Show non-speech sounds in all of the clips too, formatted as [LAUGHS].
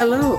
Hello,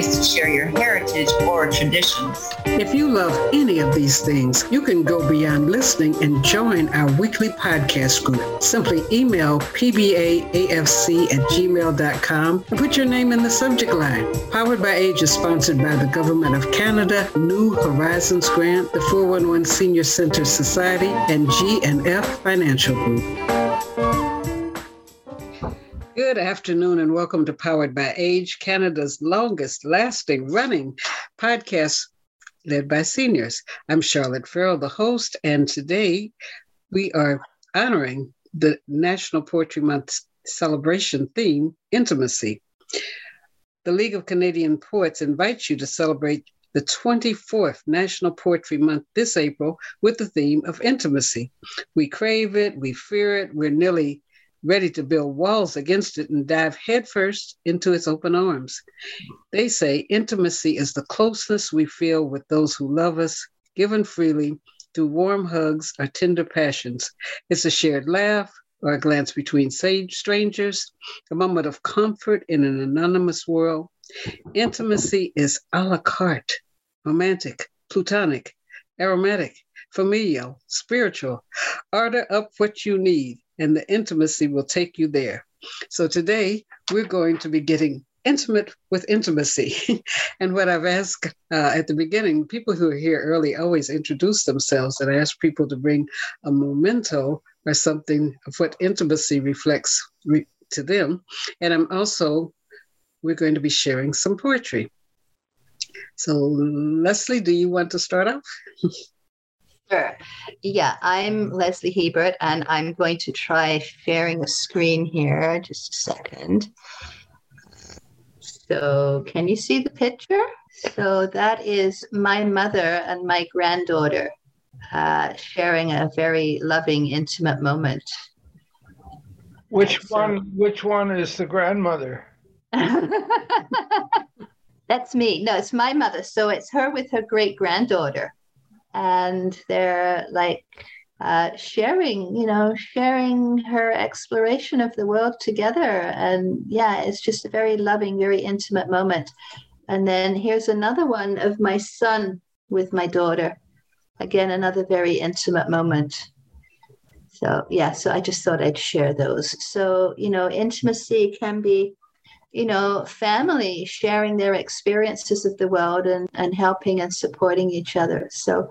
to share your heritage or traditions. If you love any of these things, you can go beyond listening and join our weekly podcast group. Simply email pbaafc at gmail.com and put your name in the subject line. Powered by Age is sponsored by the Government of Canada, New Horizons Grant, the 411 Senior Center Society, and G&F Financial Group. Good afternoon and welcome to Powered by Age, Canada's longest lasting running podcast led by seniors. I'm Charlotte Farrell, the host, and today we are honoring the National Poetry Month celebration theme, intimacy. The League of Canadian Poets invites you to celebrate the 24th National Poetry Month this April with the theme of intimacy. We crave it, we fear it, we're nearly ready to build walls against it and dive headfirst into its open arms. They say intimacy is the closeness we feel with those who love us, given freely through warm hugs or tender passions. It's a shared laugh or a glance between sage strangers, a moment of comfort in an anonymous world, Intimacy is a la carte, romantic, plutonic, aromatic, familial, spiritual. Order up what you need, and the intimacy will take you there. So today, we're going to be getting intimate with intimacy. [LAUGHS] and what I've asked uh, at the beginning, people who are here early always introduce themselves, and I ask people to bring a memento or something of what intimacy reflects re- to them. And I'm also we're going to be sharing some poetry. So, Leslie, do you want to start off? [LAUGHS] Sure. Yeah, I'm Leslie Hebert, and I'm going to try sharing a screen here. Just a second. So, can you see the picture? So, that is my mother and my granddaughter uh, sharing a very loving, intimate moment. Which one? Which one is the grandmother? [LAUGHS] That's me. No, it's my mother. So it's her with her great granddaughter. And they're like uh, sharing, you know, sharing her exploration of the world together. And yeah, it's just a very loving, very intimate moment. And then here's another one of my son with my daughter. Again, another very intimate moment. So, yeah, so I just thought I'd share those. So, you know, intimacy can be you know, family sharing their experiences of the world and, and helping and supporting each other. So,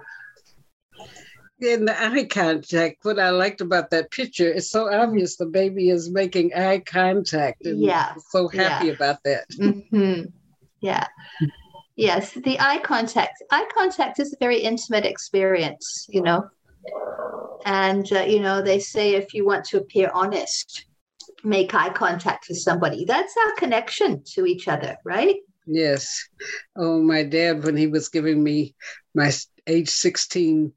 in the eye contact, what I liked about that picture, it's so obvious the baby is making eye contact. And yeah. So happy yeah. about that. Mm-hmm. Yeah. Yes, the eye contact. Eye contact is a very intimate experience, you know. And, uh, you know, they say if you want to appear honest, make eye contact with somebody. That's our connection to each other, right? Yes. Oh, my dad, when he was giving me my age 16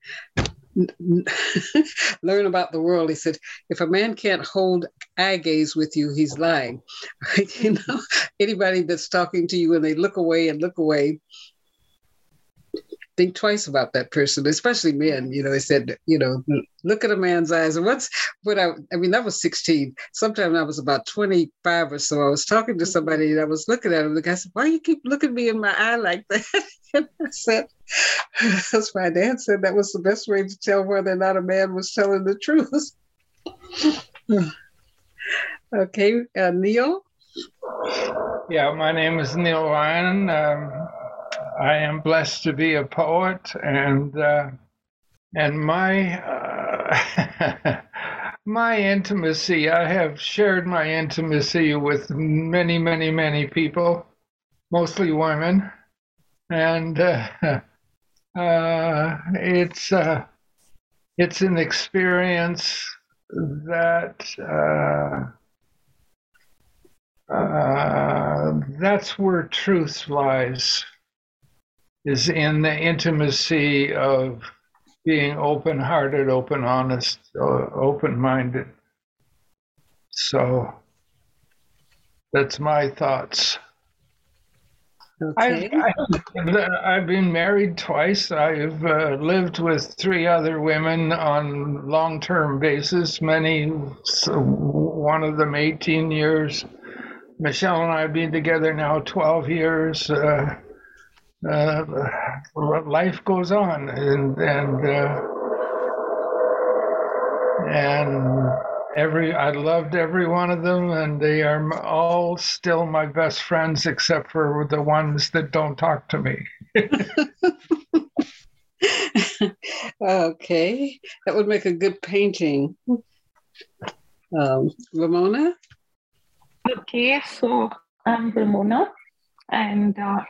[LAUGHS] learn about the world. He said, if a man can't hold eye gaze with you, he's lying. [LAUGHS] you know, anybody that's talking to you and they look away and look away, think twice about that person, especially men. You know, they said, you know, look at a man's eyes. And what's what I, I mean, that was 16. Sometime I was about 25 or so. I was talking to somebody and I was looking at him. The guy said, Why you keep looking me in my eye like that? [LAUGHS] and I said, That's my dad said that was the best way to tell whether or not a man was telling the truth. [LAUGHS] okay, uh, Neil. Yeah, my name is Neil Ryan. Um, I am blessed to be a poet, and uh, and my uh, [LAUGHS] my intimacy. I have shared my intimacy with many, many, many people, mostly women, and uh, [LAUGHS] uh it's uh, it's an experience that uh, that's where truth lies, is in the intimacy of being open hearted, open honest, uh, open minded. So that's my thoughts. Okay. I've, I've, been married twice. I've uh, lived with three other women on long-term basis. Many, so one of them 18 years. Michelle and I have been together now 12 years. Uh, uh, life goes on, and and uh, and every I loved every one of them, and they are all still my best friends, except for the ones that don't talk to me. [LAUGHS] okay, that would make a good painting. Um, Ramona. Okay, so I'm Ramona, and uh,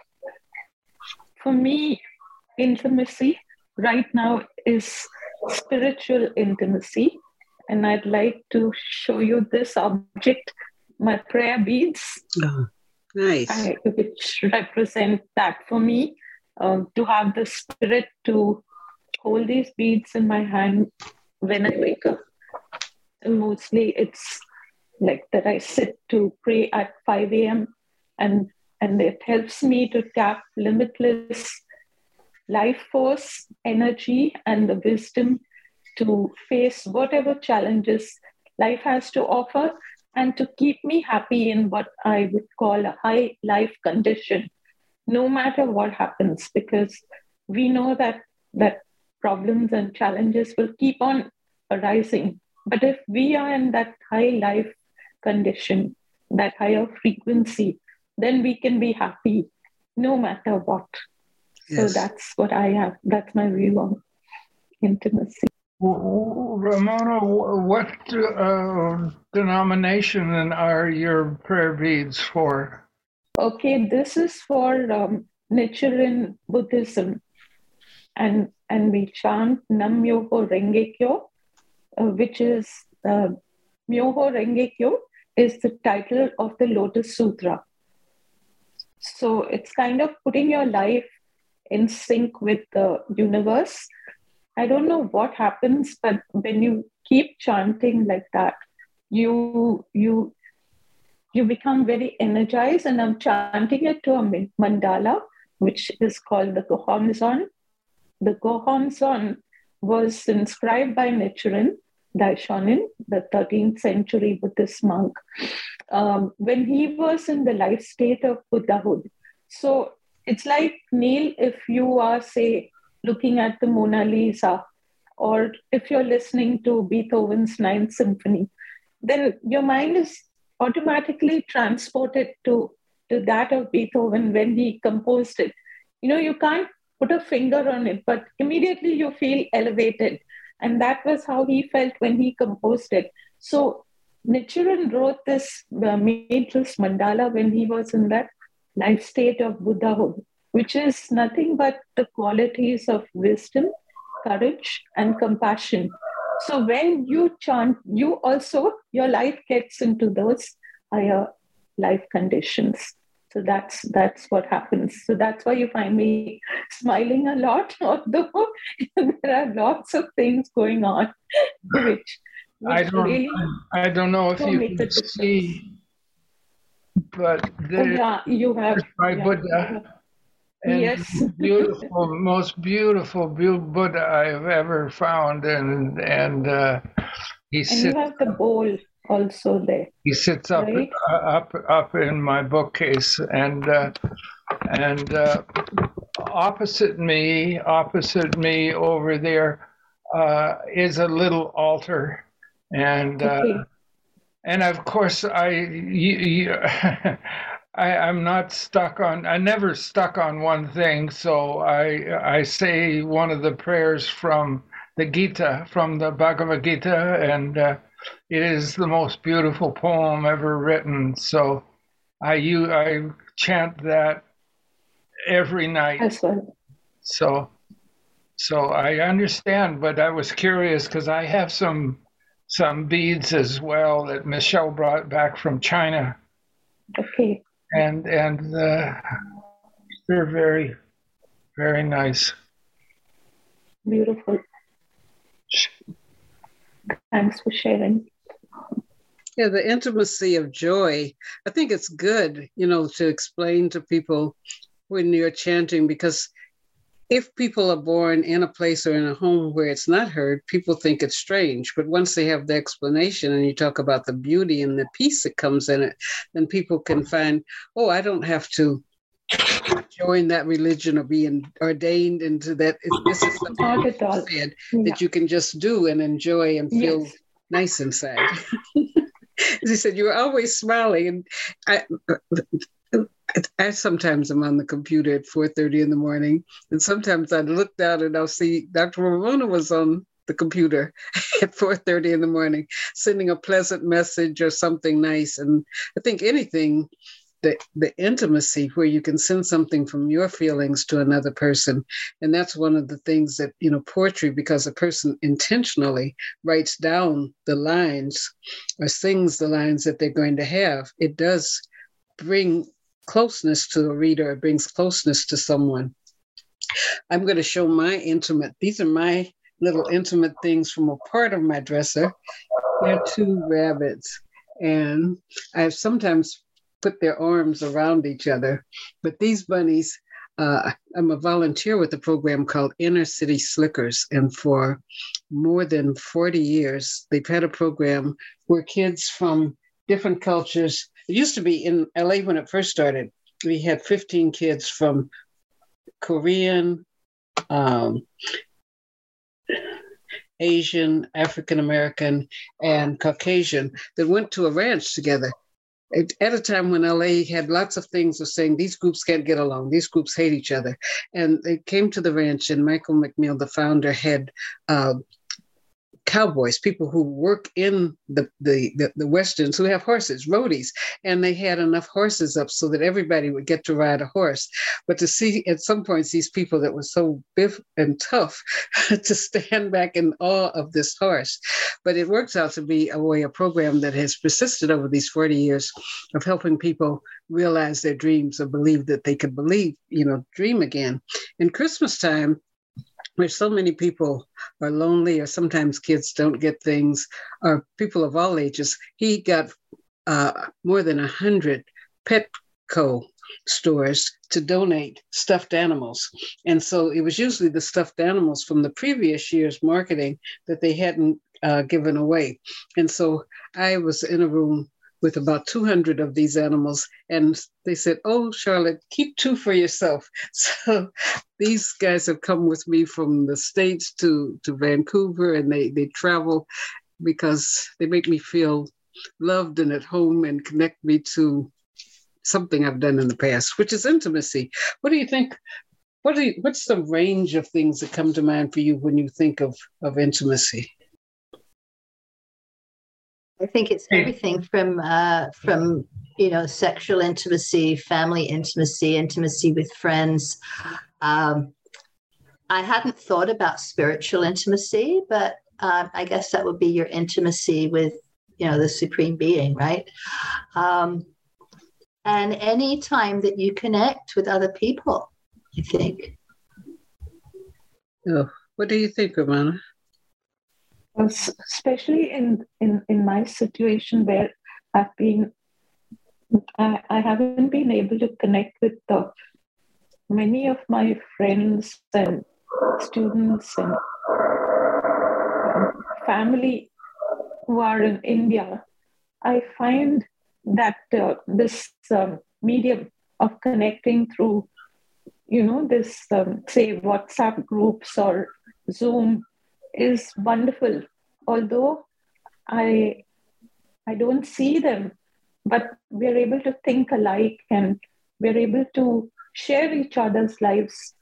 for me, intimacy right now is spiritual intimacy and I'd like to show you this object, my prayer beads. Oh, nice. I, which represent that for me, uh, to have the spirit to hold these beads in my hand when I wake up. And mostly it's like that I sit to pray at 5 a.m. and and it helps me to tap limitless life force, energy, and the wisdom to face whatever challenges life has to offer and to keep me happy in what I would call a high life condition, no matter what happens, because we know that that problems and challenges will keep on arising. But if we are in that high life condition, that higher frequency, then we can be happy no matter what. Yes. So that's what I have. That's my view on intimacy. Ramona, what uh, denomination are your prayer beads for? Okay, this is for um, Nichiren Buddhism, and and we chant Nam Myoho Renge Kyo, uh, which is uh, Myoho Renge Kyo is the title of the Lotus Sutra. So it's kind of putting your life in sync with the universe I don't know what happens, but when you keep chanting like that, you you you become very energized. And I'm chanting it to a mandala, which is called the Gohonzon. The Gohonzon was inscribed by Nichiren Daishonin, the 13th century Buddhist monk, um, when he was in the life state of Buddhahood. So it's like, Neil, if you are, say, looking at the Mona Lisa, or if you're listening to Beethoven's Ninth Symphony, then your mind is automatically transported to, to that of Beethoven when he composed it. You know, you can't put a finger on it, but immediately you feel elevated. And that was how he felt when he composed it. So Nichiren wrote this, uh, made this mandala when he was in that life state of Buddhahood which is nothing but the qualities of wisdom, courage, and compassion. So when you chant, you also, your life gets into those higher life conditions. So that's that's what happens. So that's why you find me smiling a lot, [LAUGHS] although [LAUGHS] there are lots of things going on, [LAUGHS] which I don't really I don't know if you can see, but there, oh, yeah, you have by yeah, Buddha and yes. [LAUGHS] beautiful, most beautiful Buddha I've ever found, and and uh, he and sits. you have the bowl also there. He sits up right? up up in my bookcase, and uh, and uh, opposite me, opposite me over there, uh, is a little altar, and. Uh, okay. and of course, I you, you [LAUGHS] I, I'm not stuck on. I never stuck on one thing. So I I say one of the prayers from the Gita, from the Bhagavad Gita, and uh, it is the most beautiful poem ever written. So I you I chant that every night. Excellent. So so I understand, but I was curious because I have some some beads as well that Michelle brought back from China. Okay and and uh, they're very very nice. Beautiful. Thanks for sharing. Yeah, the intimacy of joy. I think it's good, you know, to explain to people when you're chanting because if people are born in a place or in a home where it's not heard, people think it's strange. But once they have the explanation and you talk about the beauty and the peace that comes in it, then people can find, oh, I don't have to join that religion or be ordained into that. This is something you said yeah. that you can just do and enjoy and feel yes. nice inside. [LAUGHS] As he said, you were always smiling, and I, I sometimes am on the computer at 4.30 in the morning, and sometimes I look down and I'll see Dr. Ramona was on the computer [LAUGHS] at 4.30 in the morning, sending a pleasant message or something nice. And I think anything, the, the intimacy where you can send something from your feelings to another person. And that's one of the things that, you know, poetry, because a person intentionally writes down the lines or sings the lines that they're going to have, it does bring closeness to a reader, it brings closeness to someone. I'm going to show my intimate, these are my little intimate things from a part of my dresser. They're two rabbits, and I've sometimes put their arms around each other. But these bunnies, uh, I'm a volunteer with a program called Inner City Slickers, and for more than 40 years, they've had a program where kids from different cultures it used to be in LA when it first started. We had 15 kids from Korean, um, Asian, African American, and Caucasian that went to a ranch together. At a time when LA had lots of things of saying these groups can't get along, these groups hate each other. And they came to the ranch, and Michael McNeil, the founder, had uh, cowboys, people who work in the, the, the, the, westerns who have horses, roadies, and they had enough horses up so that everybody would get to ride a horse. But to see at some points these people that were so biff and tough [LAUGHS] to stand back in awe of this horse. But it works out to be a way, a program that has persisted over these 40 years of helping people realize their dreams or believe that they could believe, you know, dream again. In Christmas time, where so many people are lonely or sometimes kids don't get things or people of all ages. He got uh, more than a hundred petco stores to donate stuffed animals. And so it was usually the stuffed animals from the previous year's marketing that they hadn't uh, given away. And so i was in a room with about 200 of these animals. And they said, Oh, Charlotte, keep two for yourself. [LAUGHS] So these guys have come with me from the States to, to Vancouver and they, they travel because they make me feel loved and at home and connect me to something I've done in the past, which is intimacy. What do you think? What do you, what's the range of things that come to mind for you when you think of, of intimacy? I think it's everything from uh, from you know sexual intimacy, family intimacy, intimacy with friends. Um, I hadn't thought about spiritual intimacy, but uh, I guess that would be your intimacy with you know the supreme being, right? Um, and any time that you connect with other people, I think. Oh, what do you think, Ramona? Especially in, in, in my situation where I've been, I, I haven't been able to connect with the, many of my friends and students and um, family who are in India. I find that uh, this um, medium of connecting through, you know, this, um, say, WhatsApp groups or Zoom is wonderful. Although I I don't see them, but we're able to think alike and we're able to share each other's lives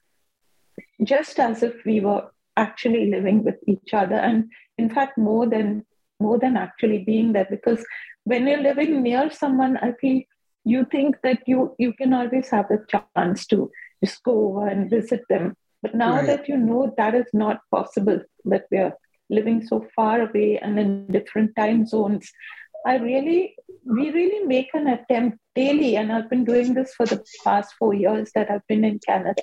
just as if we were actually living with each other and in fact more than more than actually being there because when you're living near someone i feel you think that you you can always have the chance to just go over and visit them but now right. that you know that is not possible, that we are living so far away and in different time zones, I really we really make an attempt daily, and I've been doing this for the past four years that I've been in Canada,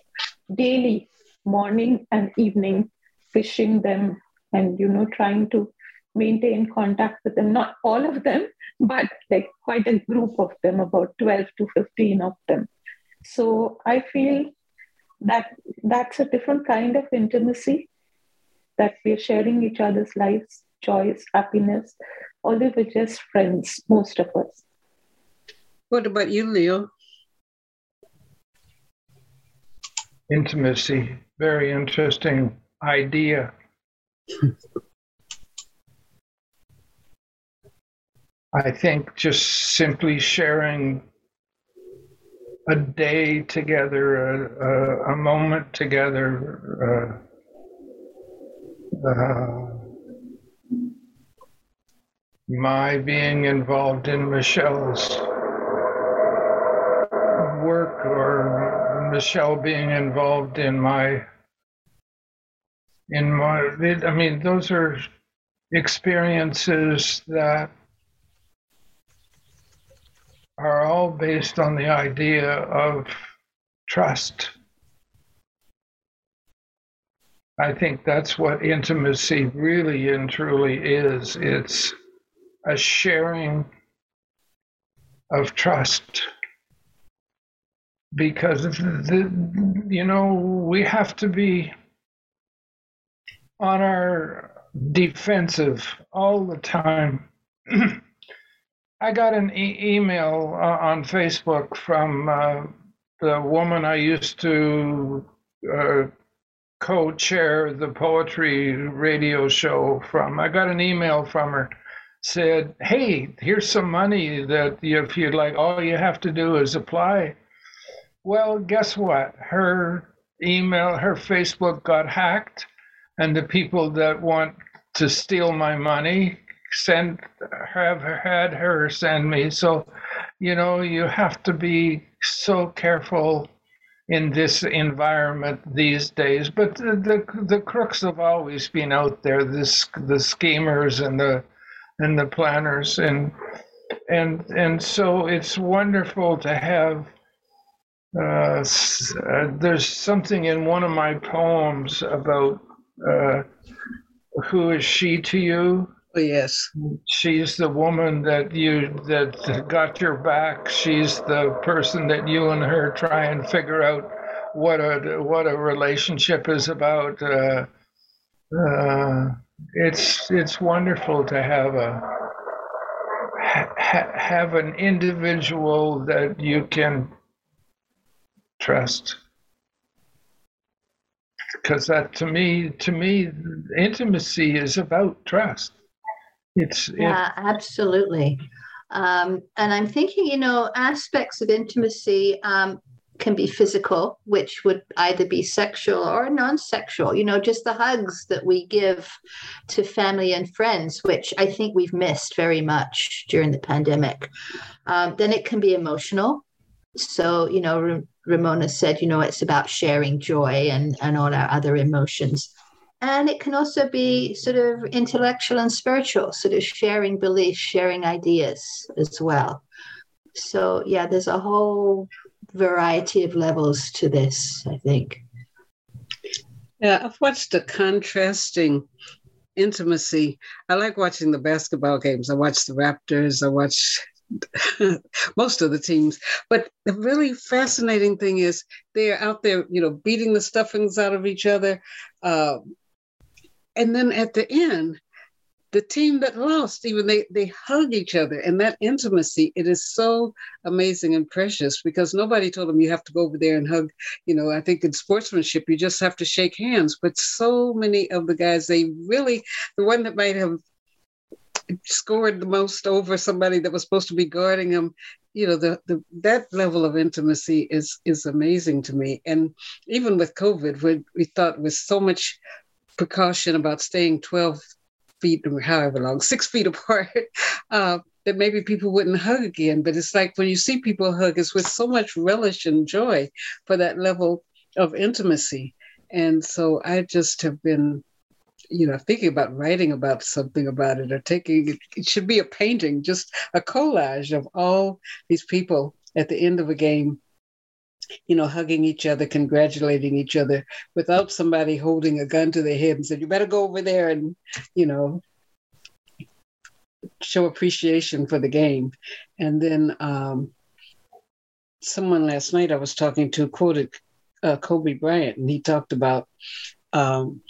daily, morning and evening, fishing them and, you know, trying to maintain contact with them. Not all of them, but like quite a group of them, about 12 to 15 of them. So I feel that that's a different kind of intimacy that we're sharing each other's lives, joys, happiness, although we're just friends, most of us. What about you, Leo? Intimacy, very interesting idea. I think just simply sharing a day together, a, a, a moment together, uh, uh, my being involved in Michelle's work or Michelle being involved in my in my I mean those are experiences that are all based on the idea of trust. I think that's what intimacy really and truly is. It's a sharing of trust because the, you know we have to be on our defensive all the time [CLEARS THROAT] i got an e- email uh, on facebook from uh, the woman i used to uh, co-chair the poetry radio show from i got an email from her said, Hey, here's some money that if you'd like, all you have to do is apply. Well, guess what? Her email, her Facebook got hacked, and the people that want to steal my money send have had her send me. So, you know, you have to be so careful in this environment these days. But the the, the crooks have always been out there. This the schemers and the and the planners and and and so it's wonderful to have uh, uh, there's something in one of my poems about uh, who is she to you oh, yes. She's the woman that you that got your back. She's the person that you and her try and figure out what a what a relationship is about. Uh, uh it's it's wonderful to have a ha, have an individual that you can trust. Because that to me to me intimacy is about trust it's yeah it, absolutely um, and i'm thinking you know aspects of intimacy um, can be physical, which would either be sexual or non sexual, you know, just the hugs that we give to family and friends, which I think we've missed very much during the pandemic. Um, then it can be emotional. So, you know, Ramona said, you know, it's about sharing joy and, and all our other emotions. And it can also be sort of intellectual and spiritual, sort of sharing beliefs, sharing ideas as well. So, yeah, there's a whole variety of levels to this, I think. Yeah, I've watched the contrasting intimacy. I like watching the basketball games. I watch the Raptors, I watch [LAUGHS] most of the teams. But the really fascinating thing is they're out there, you know, beating the stuffings out of each other. Uh, and then at the end, the team that lost even they they hug each other. And that intimacy it is so amazing and precious because nobody told them you have to go over there and hug you know i think in sportsmanship you just have to shake hands. But so many of the guys they really the one that might have scored the most over somebody that was supposed to be guarding them you know the, the that level of intimacy is is amazing to me. And even with covid we, we thought with so much precaution about staying 12 feet or however long, six feet apart, [LAUGHS] uh, that maybe people wouldn't hug again. But it's like when you see people hug, it's with so much relish and joy for that level of intimacy. And so I just have been you know, thinking about writing about something about it or taking it, it should be a painting, just a collage of all these people at the end of a game you know, hugging each other, congratulating each other without somebody holding a gun to their head and said, you better go over there and, you know, show appreciation for the game. And then um, someone last night I was talking to quoted uh, Kobe Bryant, and he talked about um,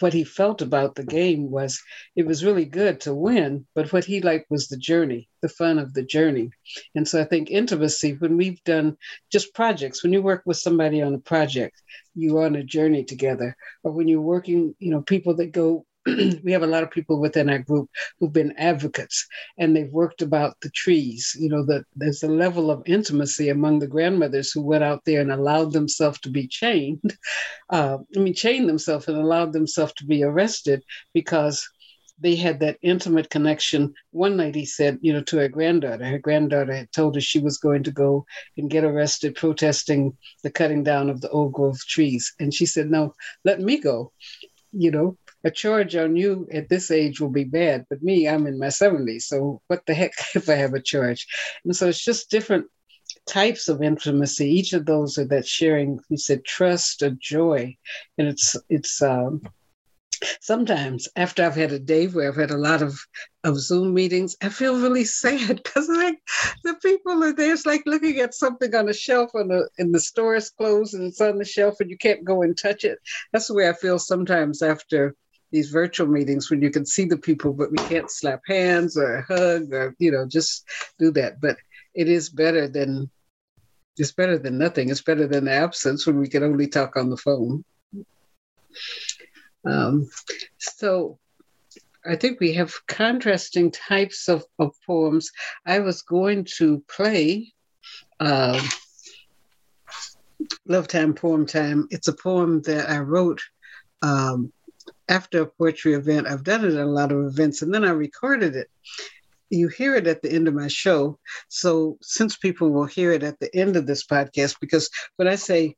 what he felt about the game was it was really good to win, but what he liked was the journey, the fun of the journey. And so I think intimacy, when we've done just projects, when you work with somebody on a project, you're on a journey together. Or when you're working, you know, people that go [CLEARS THROAT] we have a lot of people within our group who've been advocates and they've worked about the trees. You know, that there's a level of intimacy among the grandmothers who went out there and allowed themselves to be chained. [LAUGHS] Uh, I mean, chained themselves and allowed themselves to be arrested because they had that intimate connection. One night he said, you know, to her granddaughter, her granddaughter had told her she was going to go and get arrested protesting the cutting down of the old growth trees. And she said, no, let me go. You know, a charge on you at this age will be bad, but me, I'm in my 70s. So what the heck [LAUGHS] if I have a charge? And so it's just different types of intimacy. Each of those are that sharing, you said trust or joy. And it's it's um sometimes after I've had a day where I've had a lot of, of Zoom meetings, I feel really sad [LAUGHS] because like the people are there. It's like looking at something on a shelf on the and the store is closed and it's on the shelf and you can't go and touch it. That's the way I feel sometimes after these virtual meetings when you can see the people, but we can't slap hands or hug or, you know, just do that. But it is better than, it's better than nothing. It's better than absence when we can only talk on the phone. Um, so I think we have contrasting types of, of poems. I was going to play uh, Love Time, Poem Time. It's a poem that I wrote um, after a poetry event. I've done it at a lot of events, and then I recorded it. You hear it at the end of my show. So, since people will hear it at the end of this podcast, because when I say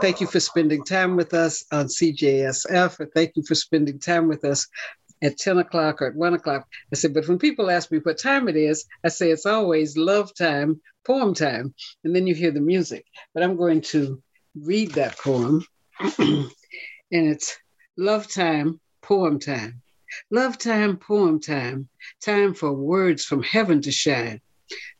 thank you for spending time with us on CJSF, or thank you for spending time with us at 10 o'clock or at 1 o'clock, I said, but when people ask me what time it is, I say it's always love time, poem time. And then you hear the music. But I'm going to read that poem. [CLEARS THROAT] and it's Love time, poem time. Love time, poem time. Time for words from heaven to shine.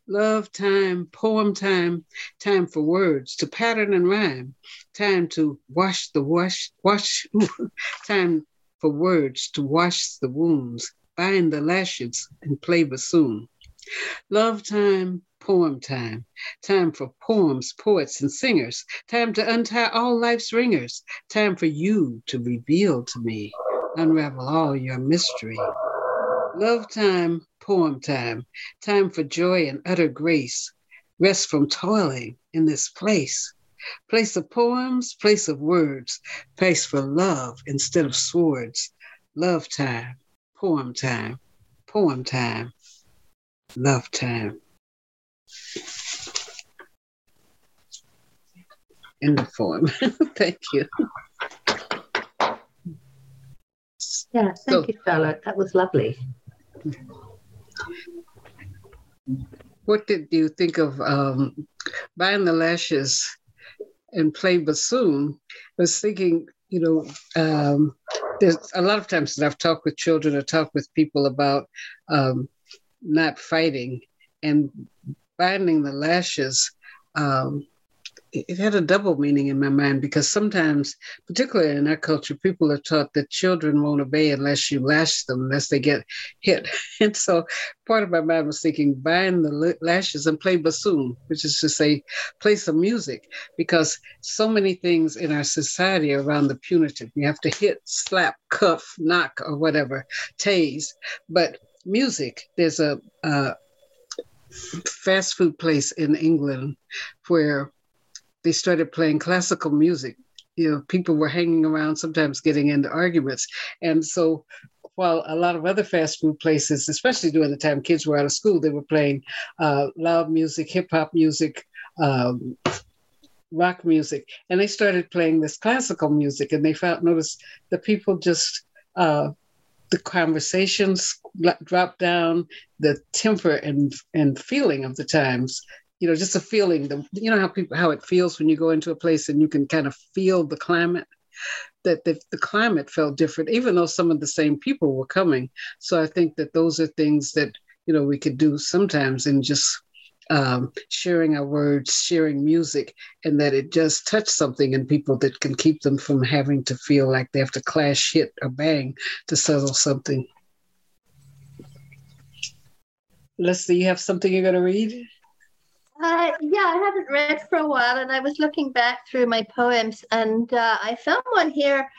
Love time, poem time. Time for words to pattern and rhyme. Time to wash the wash, wash. [LAUGHS] time for words to wash the wounds, bind the lashes, and play bassoon. Love time, poem time, time for poems, poets, and singers, time to untie all life's ringers, time for you to reveal to me, unravel all your mystery. Love time, poem time, time for joy and utter grace, rest from toiling in this place. Place of poems, place of words, place for love instead of swords. Love time, poem time, poem time, love time. In the form. [LAUGHS] thank you. Yeah, thank so, you, Charlotte. That was lovely. What did you think of um, Bind the Lashes and play bassoon? I was thinking, you know, um, there's a lot of times that I've talked with children or talked with people about um, not fighting and binding the lashes, um, it had a double meaning in my mind because sometimes, particularly in our culture, people are taught that children won't obey unless you lash them, unless they get hit. [LAUGHS] And so part of my mind was thinking, bind the lashes and play bassoon, which is to say, play some music, because so many things in our society are around the punitive. You have to hit, slap, cuff, knock, or whatever, tase. But music, there's a, a fast food place in England where they started playing classical music. You know, people were hanging around, sometimes getting into arguments. And so while a lot of other fast food places, especially during the time kids were out of school, they were playing uh, loud music, hip hop music, um, rock music, and they started playing this classical music. And they found noticed the people just uh, the conversations drop down, the temper and and feeling of the times. You know, just a feeling. The you know how people how it feels when you go into a place and you can kind of feel the climate. That the, the climate felt different, even though some of the same people were coming. So I think that those are things that you know we could do sometimes and just um, sharing our words, sharing music, and that it just touch something in people that can keep them from having to feel like they have to clash, hit, or bang to settle something. Leslie, you have something you're going to read? Uh, yeah, I haven't read for a while, and I was looking back through my poems, and uh, I found one here,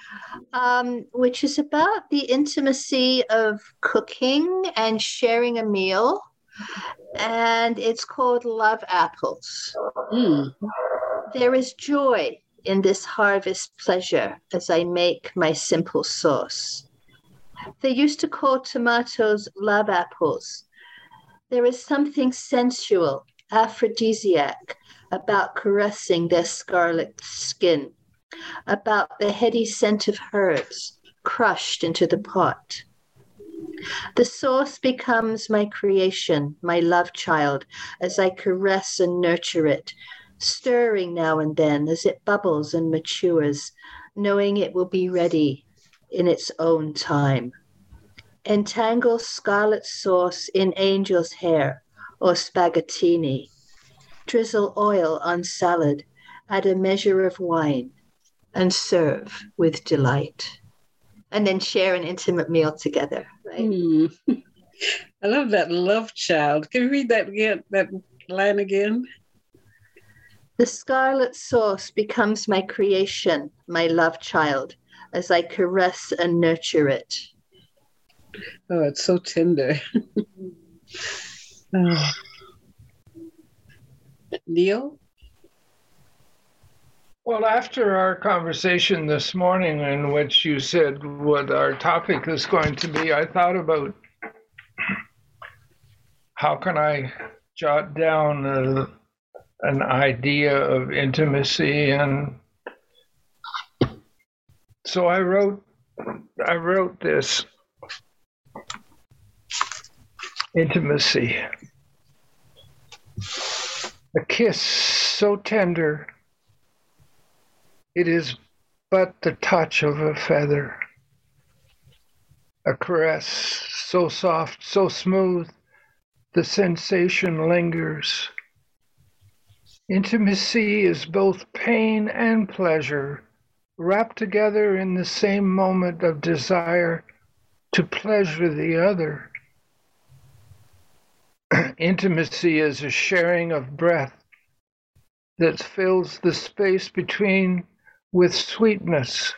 um, which is about the intimacy of cooking and sharing a meal and it's called Love Apples. Mm. There is joy in this harvest pleasure as I make my simple sauce. They used to call tomatoes love apples. There is something sensual, aphrodisiac about caressing their scarlet skin, about the heady scent of herbs crushed into the pot. The sauce becomes my creation, my love child, as I caress and nurture it, stirring now and then as it bubbles and matures, knowing it will be ready in its own time. Entangle scarlet sauce in angel's hair or spaghettini. Drizzle oil on salad, add a measure of wine, and serve with delight and then share an intimate meal together. Right? Mm. [LAUGHS] I love that love child. Can you read that again? That line again? The scarlet sauce becomes my creation, my love child, as I caress and nurture it. Oh, it's so tender. oh. [LAUGHS] Neil? Well, after our conversation this morning, in which you said what our topic is going to be, I thought about how can I jot down a, an idea of intimacy, and so I wrote. I wrote this intimacy. A kiss so tender it is but the touch of a feather, a caress so soft, so smooth, the sensation lingers. Intimacy is both pain and pleasure, wrapped together in the same moment of desire to pleasure the other. [CLEARS THROAT] Intimacy is a sharing of breath that fills the space between with sweetness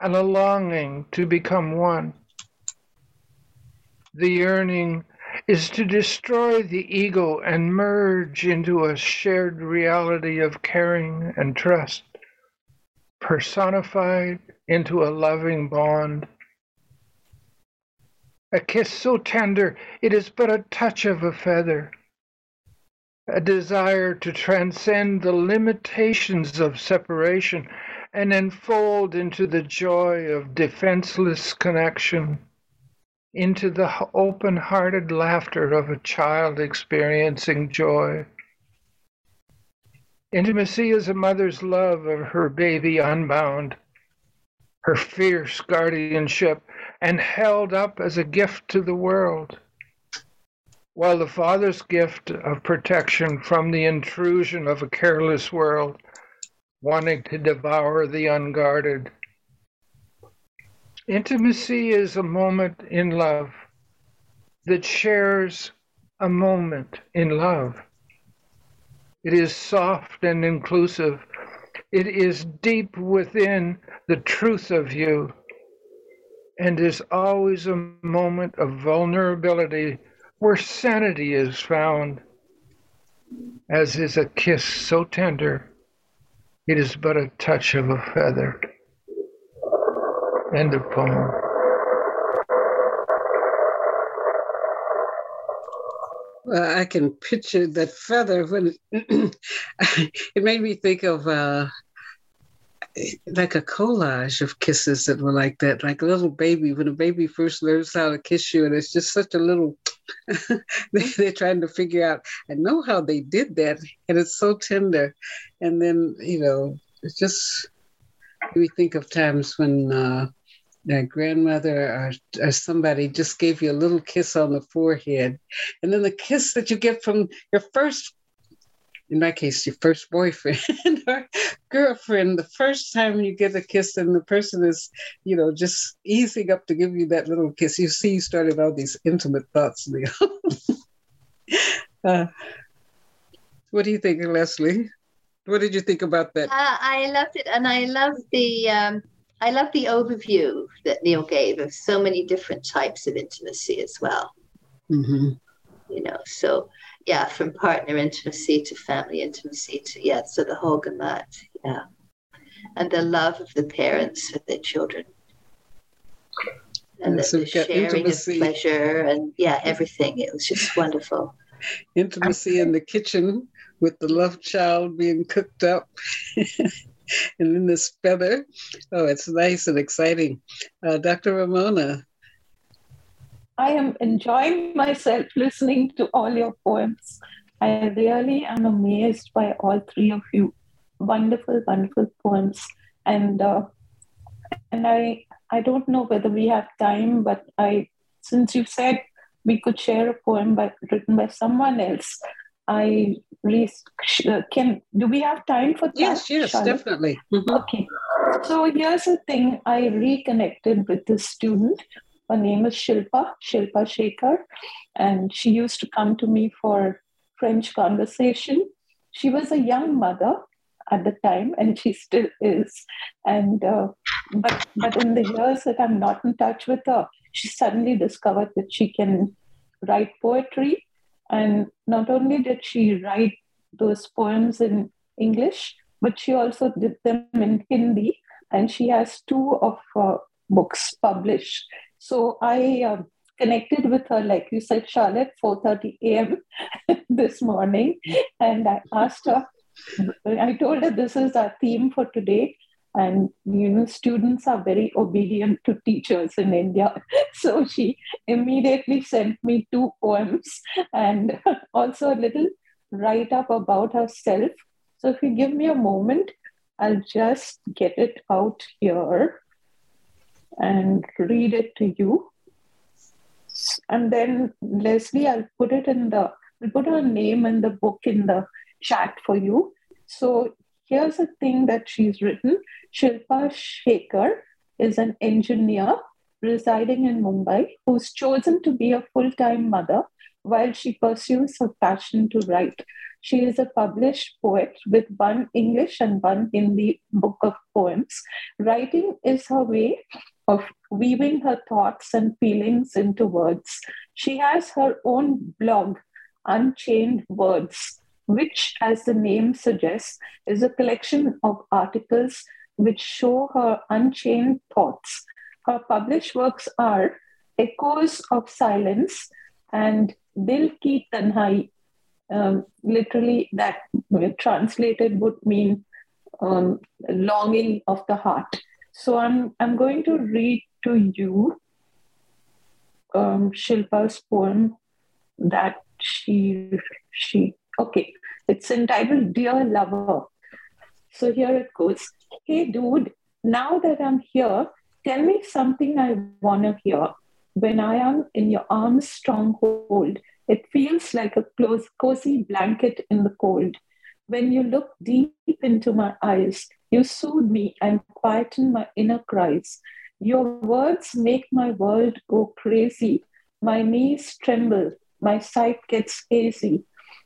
and a longing to become one. The yearning is to destroy the ego and merge into a shared reality of caring and trust, personified into a loving bond. A kiss so tender it is but a touch of a feather a desire to transcend the limitations of separation and enfold into the joy of defenseless connection, into the open hearted laughter of a child experiencing joy. Intimacy is a mother's love of her baby unbound, her fierce guardianship, and held up as a gift to the world while the Father's gift of protection from the intrusion of a careless world, wanting to devour the unguarded. Intimacy is a moment in love that shares a moment in love. It is soft and inclusive. It is deep within the truth of you and is always a moment of vulnerability where sanity is found, as is a kiss so tender, it is but a touch of a feather. End of poem. Well, I can picture that feather when it, [CLEARS THROAT] made me think of uh, like a collage of kisses that were like that, like a little baby when a baby first learns how to kiss you, and it's just such a little. [LAUGHS] they're trying to figure out. I know how they did that, and it's so tender. And then you know, it's just we think of times when uh, their grandmother or, or somebody just gave you a little kiss on the forehead, and then the kiss that you get from your first in my case, your first boyfriend [LAUGHS] or girlfriend, the first time you get a kiss and the person is, you know, just easing up to give you that little kiss, you see you started all these intimate thoughts, Leo. [LAUGHS] uh, what do you think, Leslie? What did you think about that? Uh, I loved it, and I love the um, I love the overview that Neil gave of so many different types of intimacy as well. Mm-hmm. You know, so yeah, from partner intimacy to family intimacy to yeah, so the whole gamut, yeah, and the love of the parents for their children, and the, the sharing intimacy. of pleasure, and yeah, everything. It was just wonderful. [LAUGHS] Intimacy in the kitchen with the love child being cooked up. [LAUGHS] and then this feather. Oh, it's nice and exciting. Uh, Dr. Ramona, I am enjoying myself listening to all your poems. I really am amazed by all three of you. Wonderful, wonderful poems. And uh, and I I don't know whether we have time, but I since you said we could share a poem by, written by someone else, I really can. Do we have time for that? Yes, yes, Charlotte? definitely. Mm-hmm. Okay. So here's the thing: I reconnected with this student her name is Shilpa, Shilpa Shekhar, and she used to come to me for French conversation. She was a young mother at the time, and she still is. And uh, but but in the years that I'm not in touch with her, she suddenly discovered that she can write poetry, and not only did she write those poems in English, but she also did them in Hindi, and she has two of uh, books published so I uh, connected with her, like you said, Charlotte, 4:30 a.m. [LAUGHS] this morning, and I asked her. I told her this is our theme for today, and you know students are very obedient to teachers in india. [LAUGHS] So she immediately sent me two poems and [LAUGHS] also a little write up about herself. So if you give me a moment i'll just get it out here and read it to you. And then Leslie, I'll put it in the I'll put her name in the book in the chat for you. So here's a thing that she's written. Shilpa Shekhar is an engineer residing in Mumbai who's chosen to be a full-time mother while she pursues her passion to write. She is a published poet with one English and one Hindi book of poems. Writing is her way of weaving her thoughts and feelings into words. She has her own blog, Unchained Words, which, as the name suggests, is a collection of articles which show her unchained thoughts. Her published works are Echoes of Silence and Dil Ki Tanhai. Um, literally, that translated would mean um, longing of the heart. So I'm I'm going to read to you um, Shilpa's poem that she she okay. It's entitled Dear Lover. So here it goes. Hey dude, now that I'm here, tell me something I wanna hear. When I am in your arms stronghold, it feels like a close, cozy blanket in the cold. When you look deep into my eyes, you soothe me and quieten my inner cries. Your words make my world go crazy. My knees tremble, my sight gets hazy.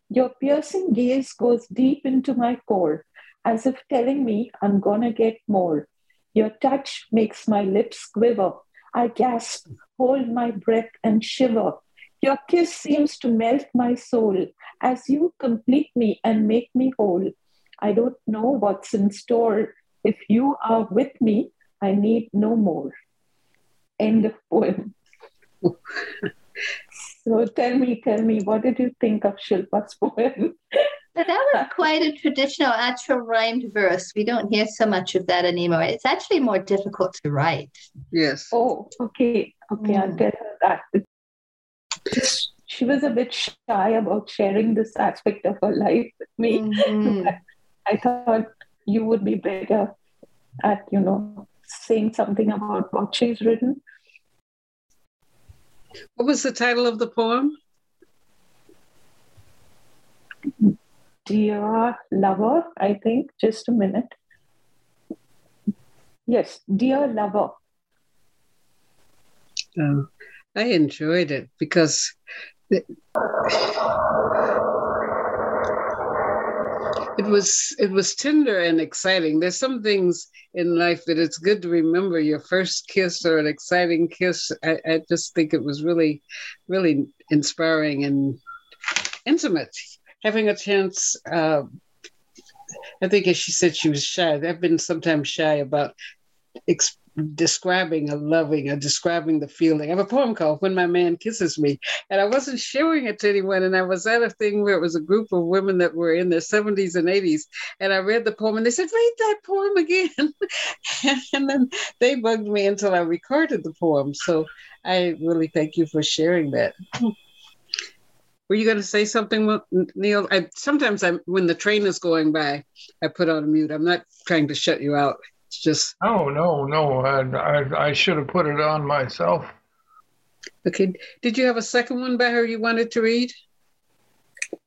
Your piercing gaze goes deep into my core, as if telling me I'm gonna get more. Your touch makes my lips quiver. I gasp, hold my breath, and shiver. Your kiss seems to melt my soul as you complete me and make me whole. I don't know what's in store. If you are with me, I need no more. End of poem. [LAUGHS] so tell me, tell me, what did you think of Shilpa's [LAUGHS] poem? But that was quite a traditional actual rhymed verse. We don't hear so much of that anymore. It's actually more difficult to write. Yes. Oh, okay. Okay, mm. I'll tell her that. She was a bit shy about sharing this aspect of her life with me. Mm-hmm. [LAUGHS] I thought you would be better at, you know, saying something about what she's written. What was the title of the poem? Dear Lover, I think. Just a minute. Yes, Dear Lover. Oh, I enjoyed it because it, it was it was tender and exciting. There's some things in life that it's good to remember your first kiss or an exciting kiss. I, I just think it was really, really inspiring and intimate having a chance. Uh, I think, as she said, she was shy. I've been sometimes shy about ex- describing a loving or describing the feeling. I have a poem called When My Man Kisses Me, and I wasn't showing it to anyone. And I was at a thing where it was a group of women that were in their 70s and 80s. And I read the poem, and they said, Read that poem again. [LAUGHS] and then they bugged me until I recorded the poem. So I really thank you for sharing that. [CLEARS THROAT] Were you going to say something, Neil? I, sometimes I, when the train is going by, I put on a mute. I'm not trying to shut you out. It's just. Oh no, no. I, I, I should have put it on myself. Okay. Did you have a second one by her you wanted to read?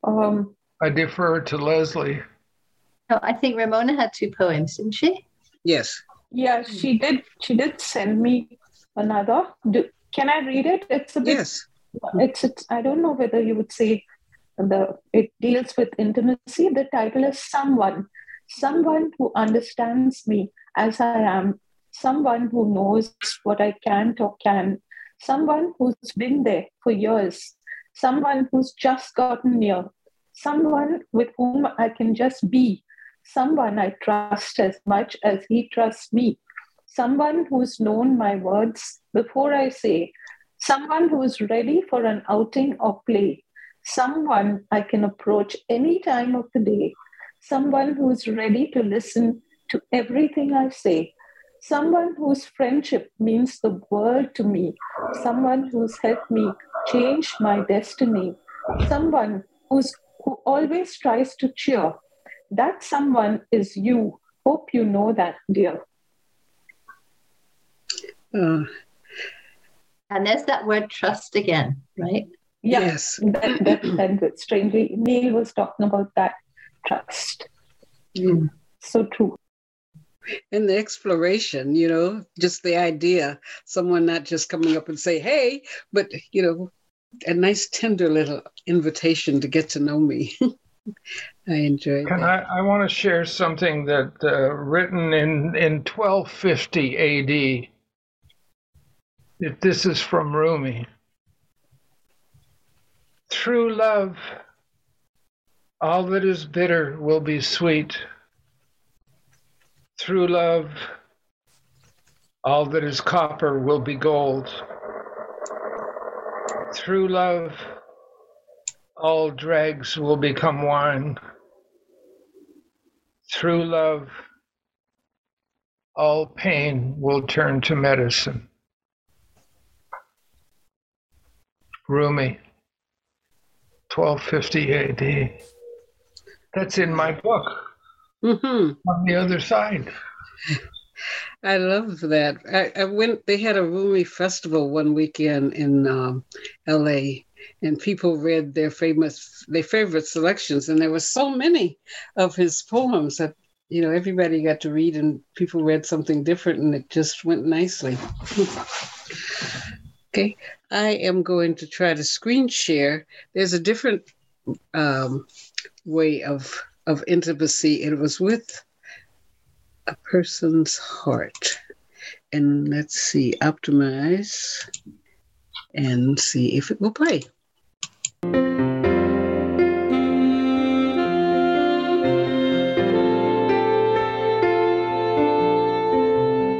Um, I defer to Leslie. No, I think Ramona had two poems, didn't she? Yes. Yeah, she did. She did send me another. Do, can I read it? It's a bit. Yes it's, it's i don't know whether you would say the it deals with intimacy the title is someone someone who understands me as i am someone who knows what i can't or can. Someone who's been there for years. Someone who's just gotten near. Someone with whom i can just be. Someone i trust as much as he trusts me. Someone who's known my words before i say. Someone who is ready for an outing or play, someone I can approach any time of the day, someone who is ready to listen to everything I say, someone whose friendship means the world to me, someone who's helped me change my destiny, someone who's who always tries to cheer. That someone is you. Hope you know that, dear. Uh, and there's that word trust again, right? Yes. That, that, that, strangely, Neil was talking about that trust. Mm. So true. And the exploration, you know, just the idea, someone not just coming up and say, hey, but, you know, a nice tender little invitation to get to know me. [LAUGHS] I enjoy Can that. I, I want to share something that uh, written in, in 1250 AD if this is from Rumi. true love, all that is bitter will be sweet. Through love, all that is copper will be gold. Through love, all dregs will become wine. Through love, all pain will turn to medicine. Rumi, 1250 AD. That's in my book mm-hmm. on the other side. I love that. I, I, went. They had a Rumi festival one weekend in um, L.A. and people read their famous, their favorite selections, and there were so many of his poems that you know everybody got to read, and people read something different, and it just went nicely. [LAUGHS] Okay, I am going to try to screen share. There's a different um, way of of intimacy. It was with a person's heart. And let's see, optimize and see if it will play.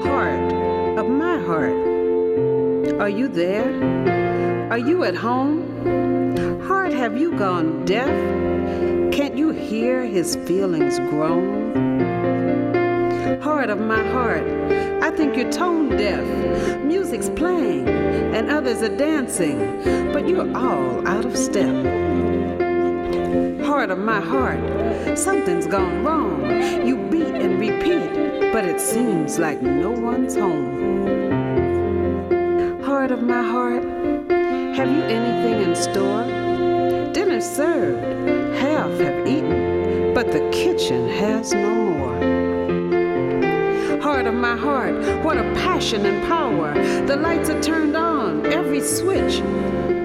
Heart of my heart, are you there? Are you at home? Heart, have you gone deaf? Can Can't you hear his feelings groan? Heart of my heart, I think you're tone deaf. Music's playing and others are dancing, but you're all out of step. Heart of my heart, something's gone wrong. You beat and repeat, but it seems like no one's home. Heart of my heart, have you anything in store? Dinner served, half have eaten, but the kitchen has no more. Heart of my heart, what a passion and power. The lights are turned on, every switch,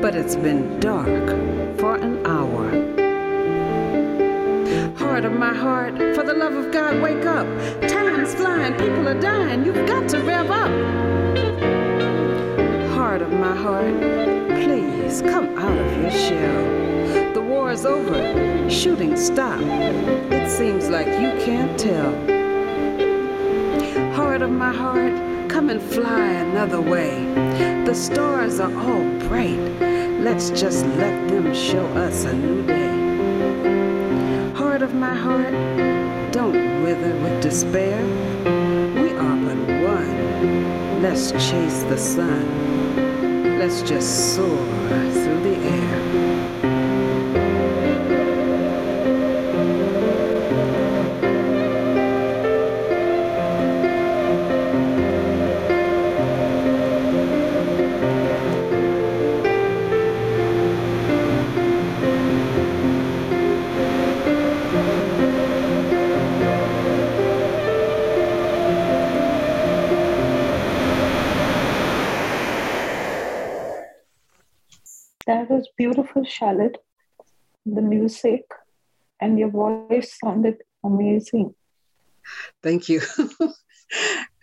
but it's been dark for an hour. Heart of my heart, for the love of God, wake up. Time's flying, people are dying, you've got to rev up. Heart of my heart, please come out of your shell. War is over, shooting stopped. It seems like you can't tell. Heart of my heart, come and fly another way. The stars are all bright. Let's just let them show us a new day. Heart of my heart, don't wither with despair. We are but one. Let's chase the sun. Let's just soar through the air. Beautiful, Charlotte. The music and your voice sounded amazing. Thank you.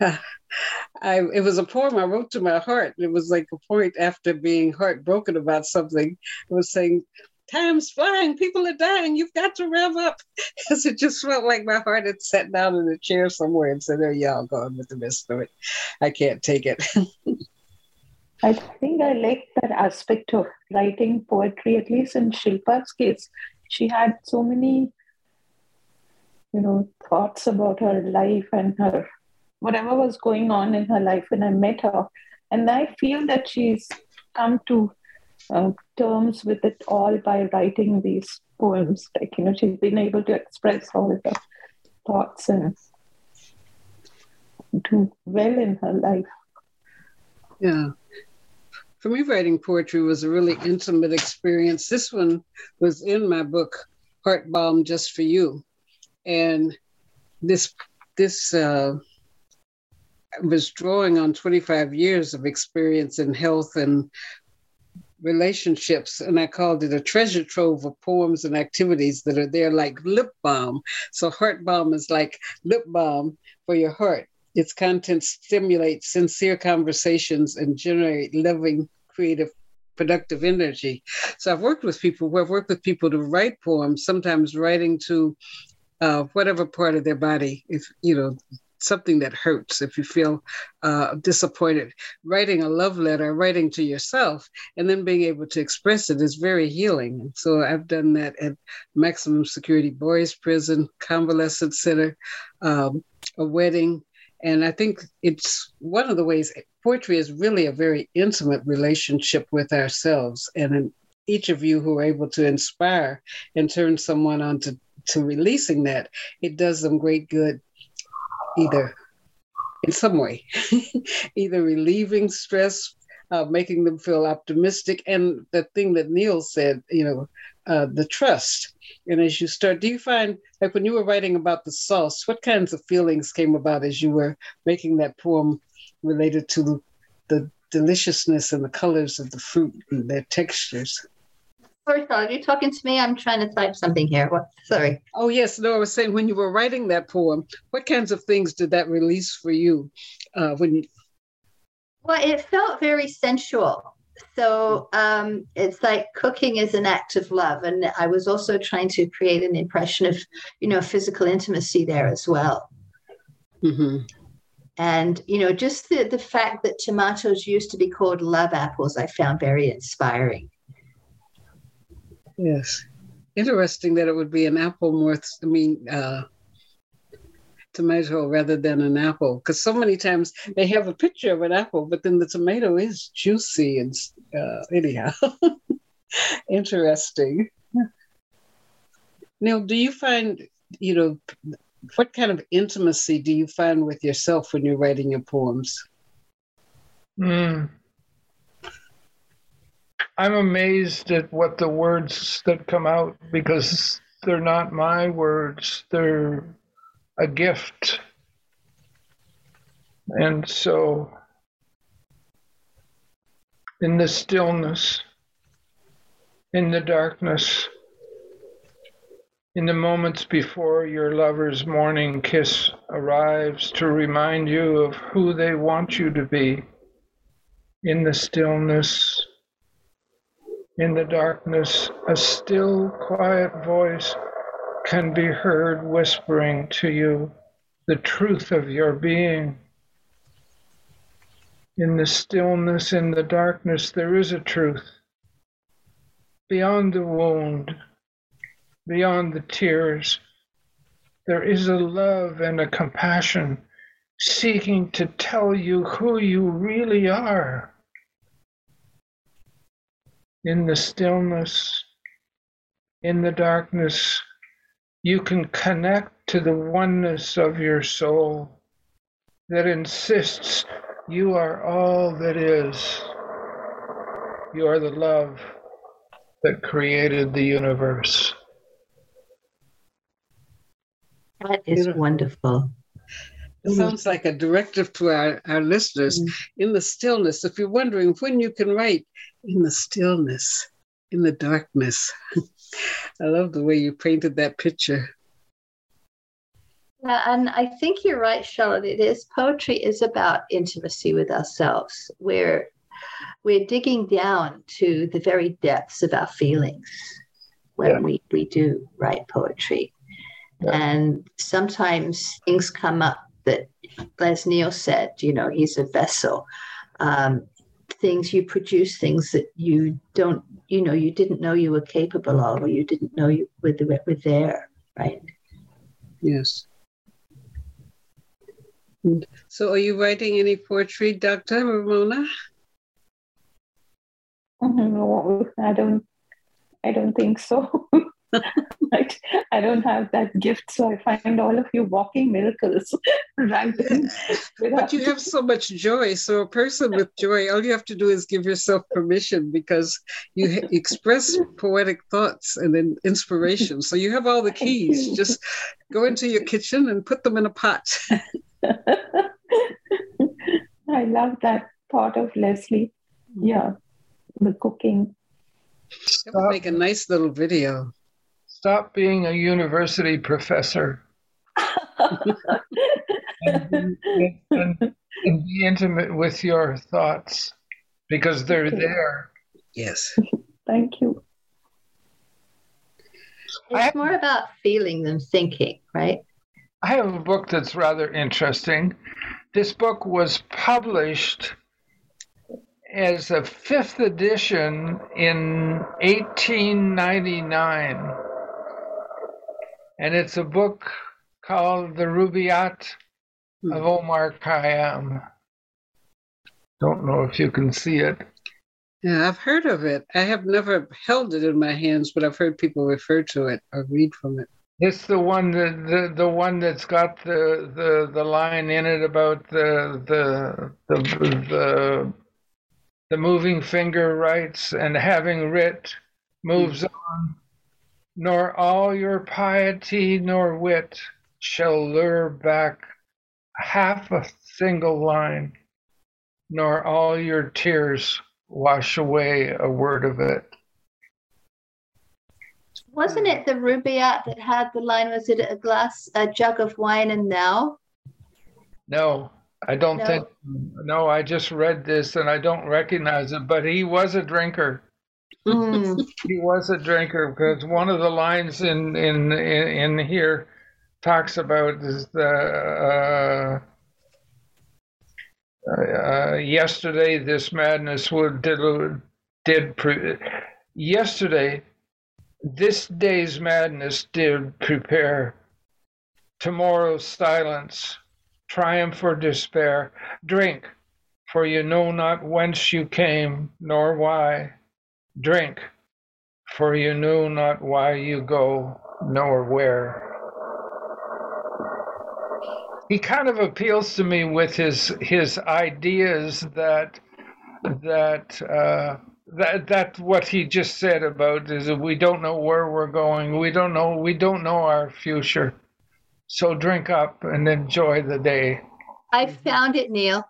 [LAUGHS] I, it was a poem I wrote to my heart. It was like a point after being heartbroken about something. I was saying, Time's flying, people are dying, you've got to rev up. [LAUGHS] Because it just felt like my heart had sat down in a chair somewhere and said, There y'all going with the rest of it. I can't take it. [LAUGHS] I think I like that aspect of writing poetry, at least in Shilpa's case. She had so many, you know, thoughts about her life and her whatever was going on in her life when I met her. And I feel that she's come to uh, terms with it all by writing these poems. Like, you know, she's been able to express all the thoughts and do well in her life. Yeah for me, writing poetry was a really intimate experience. This one was in my book, Heart Balm Just for You. And this, this, uh, was drawing on 25 years of experience in health and relationships and i called it a treasure trove of poems and activities that are there like lip balm so heart balm is like lip balm for your heart its content stimulates sincere conversations and generate living, creative, productive energy. So I've worked with people who have worked with people to write poems, sometimes writing to uh, whatever part of their body, if you know, something that hurts, if you feel uh, disappointed, writing a love letter, writing to yourself, and then being able to express it is very healing. So I've done that at maximum security boys prison, convalescent center, um, a wedding, and I think it's one of the ways poetry is really a very intimate relationship with ourselves. And each of you who are able to inspire and turn someone on to, to releasing that, it does them great good either in some way, [LAUGHS] either relieving stress, uh, making them feel optimistic. And the thing that Neil said, you know, uh, the trust. And as you start, do you find like when you were writing about the sauce, what kinds of feelings came about as you were making that poem related to the deliciousness and the colors of the fruit and their textures? First of all, are you talking to me? I'm trying to type something here. What? Sorry. Oh yes, no. I was saying when you were writing that poem, what kinds of things did that release for you? Uh, when you... Well, it felt very sensual so um, it's like cooking is an act of love and i was also trying to create an impression of you know physical intimacy there as well. Mm-hmm. and you know just the, the fact that tomatoes used to be called love apples i found very inspiring. Yes. Interesting that it would be an apple more, I mean, uh, tomato rather than an apple. Because so many times they have a picture of an apple, but then the tomato is juicy and uh, anyhow. [LAUGHS] interesting. Now, do you find, you know, what kind of intimacy do you find with yourself when you're writing your poems? Mm. I'm amazed at what the words that come out because they're not my words, they're a gift. And so, in the stillness, in the darkness, in the moments before your lover's morning kiss arrives to remind you of who they want you to be, in the stillness, in the darkness, a still, quiet voice can be heard whispering to you the truth of your being. In the stillness, in the darkness, there is a truth. Beyond the wound, beyond the tears, there is a love and a compassion seeking to tell you who you really are in the stillness, in the darkness, you can connect to the oneness of your soul that insists you are all that is. You are the love that created the universe. That is wonderful. It sounds like a directive to our, our listeners mm-hmm. in the stillness. If you're wondering when you can write, in the stillness, in the darkness. [LAUGHS] I love the way you painted that picture. Yeah, and I think you're right, Charlotte. It is poetry is about intimacy with ourselves. We're we're digging down to the very depths of our feelings when yeah. we, we do write poetry. Yeah. And sometimes things come up that, as Neil said, you know, he's a vessel. Um, things you produce things that you don't you know you didn't know you were capable of or you didn't know you were, were there right? Yes. Mm. So are you writing any poetry dr ramona? No i don't i don't think so [LAUGHS] [LAUGHS] right? I don't have that gift, so I find all of you walking miracles. [LAUGHS] [LAUGHS] but you have so much joy. So a person with joy, all you have to do is give yourself permission because you express poetic thoughts and then inspiration. So you have all the keys. Just go into your kitchen and put them in a pot. I love that thought of Leslie. Mm-hmm. Yeah, the cooking. That would make a nice little video. Stop being a university professor. and, be, and, and, be intimate with your thoughts because they're there. Yes. Thank you. It's more about feeling than thinking, right? I have a book that's rather interesting. This book was published as a fifth edition in 1899 and it's a book called The Rubaiyat of hmm. Omar Khayyam. Don't know if you can see it. Yeah, I've heard of it. I have never held it in my hands, but I've heard people refer to it or read from it. It's the one that the, the one that's got the, the, the line in it about the the the the, the moving finger writes and having writ moves mm-hmm. on nor all your piety nor wit shall lure back half a single line, nor all your tears wash away a word of it. Wasn't it the Rubaiyat that had the line, was it a glass, a jug of wine and now? No, I don't no. think, no, I just read this and I don't recognize it, but he was a drinker. Mm. [LAUGHS] he was a drinker because one of the lines in in in, in here talks about is the uh, uh, yesterday this madness would did did pre- yesterday This day's madness did prepare tomorrow's silence, triumph or despair. Drink, for you know not whence you came, nor why. Drink, for you know not why you go, nor where. He kind of appeals to me with his his ideas that that uh, that that what he just said about is that we don't know where we're going, we don't know we don't know our future. So drink up and enjoy the day. I found it, Neil.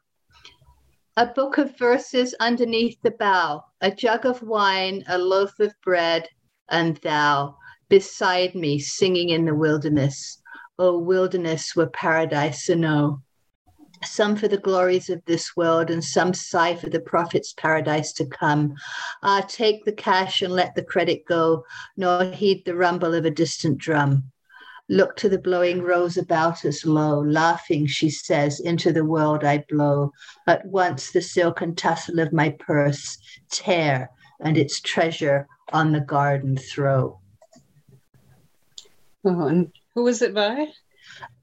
A book of verses underneath the bough, a jug of wine, a loaf of bread, and thou beside me singing in the wilderness. O wilderness were paradise to know. Some for the glories of this world, and some sigh for the prophet's paradise to come. Ah, take the cash and let the credit go, nor heed the rumble of a distant drum. Look to the blowing rose about us low, laughing, she says, into the world I blow. At once the silken tassel of my purse tear, and its treasure on the garden throw. Oh, and who was it by?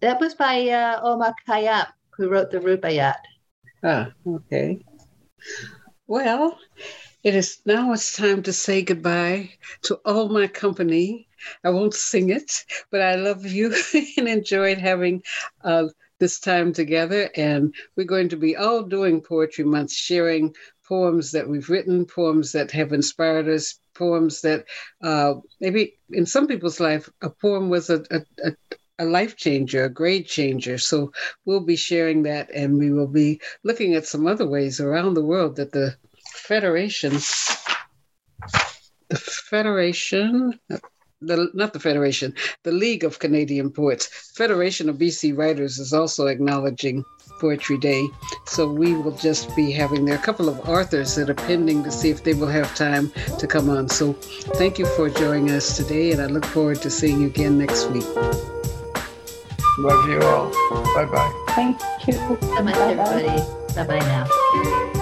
That was by uh, Omar Khayyam, who wrote the Rubaiyat. Ah, okay. Well, it is now it's time to say goodbye to all my company. I won't sing it, but I love you [LAUGHS] and enjoyed having uh, this time together. And we're going to be all doing Poetry Month, sharing poems that we've written, poems that have inspired us, poems that uh, maybe in some people's life, a poem was a, a, a a life changer, a grade changer. So we'll be sharing that and we will be looking at some other ways around the world that the Federation, the Federation, the, not the Federation, the League of Canadian Poets, Federation of BC Writers is also acknowledging Poetry Day. So we will just be having there a couple of authors that are pending to see if they will have time to come on. So thank you for joining us today, and I look forward to seeing you again next week. Love you all. Bye bye. Thank you. So much, everybody. Bye bye now.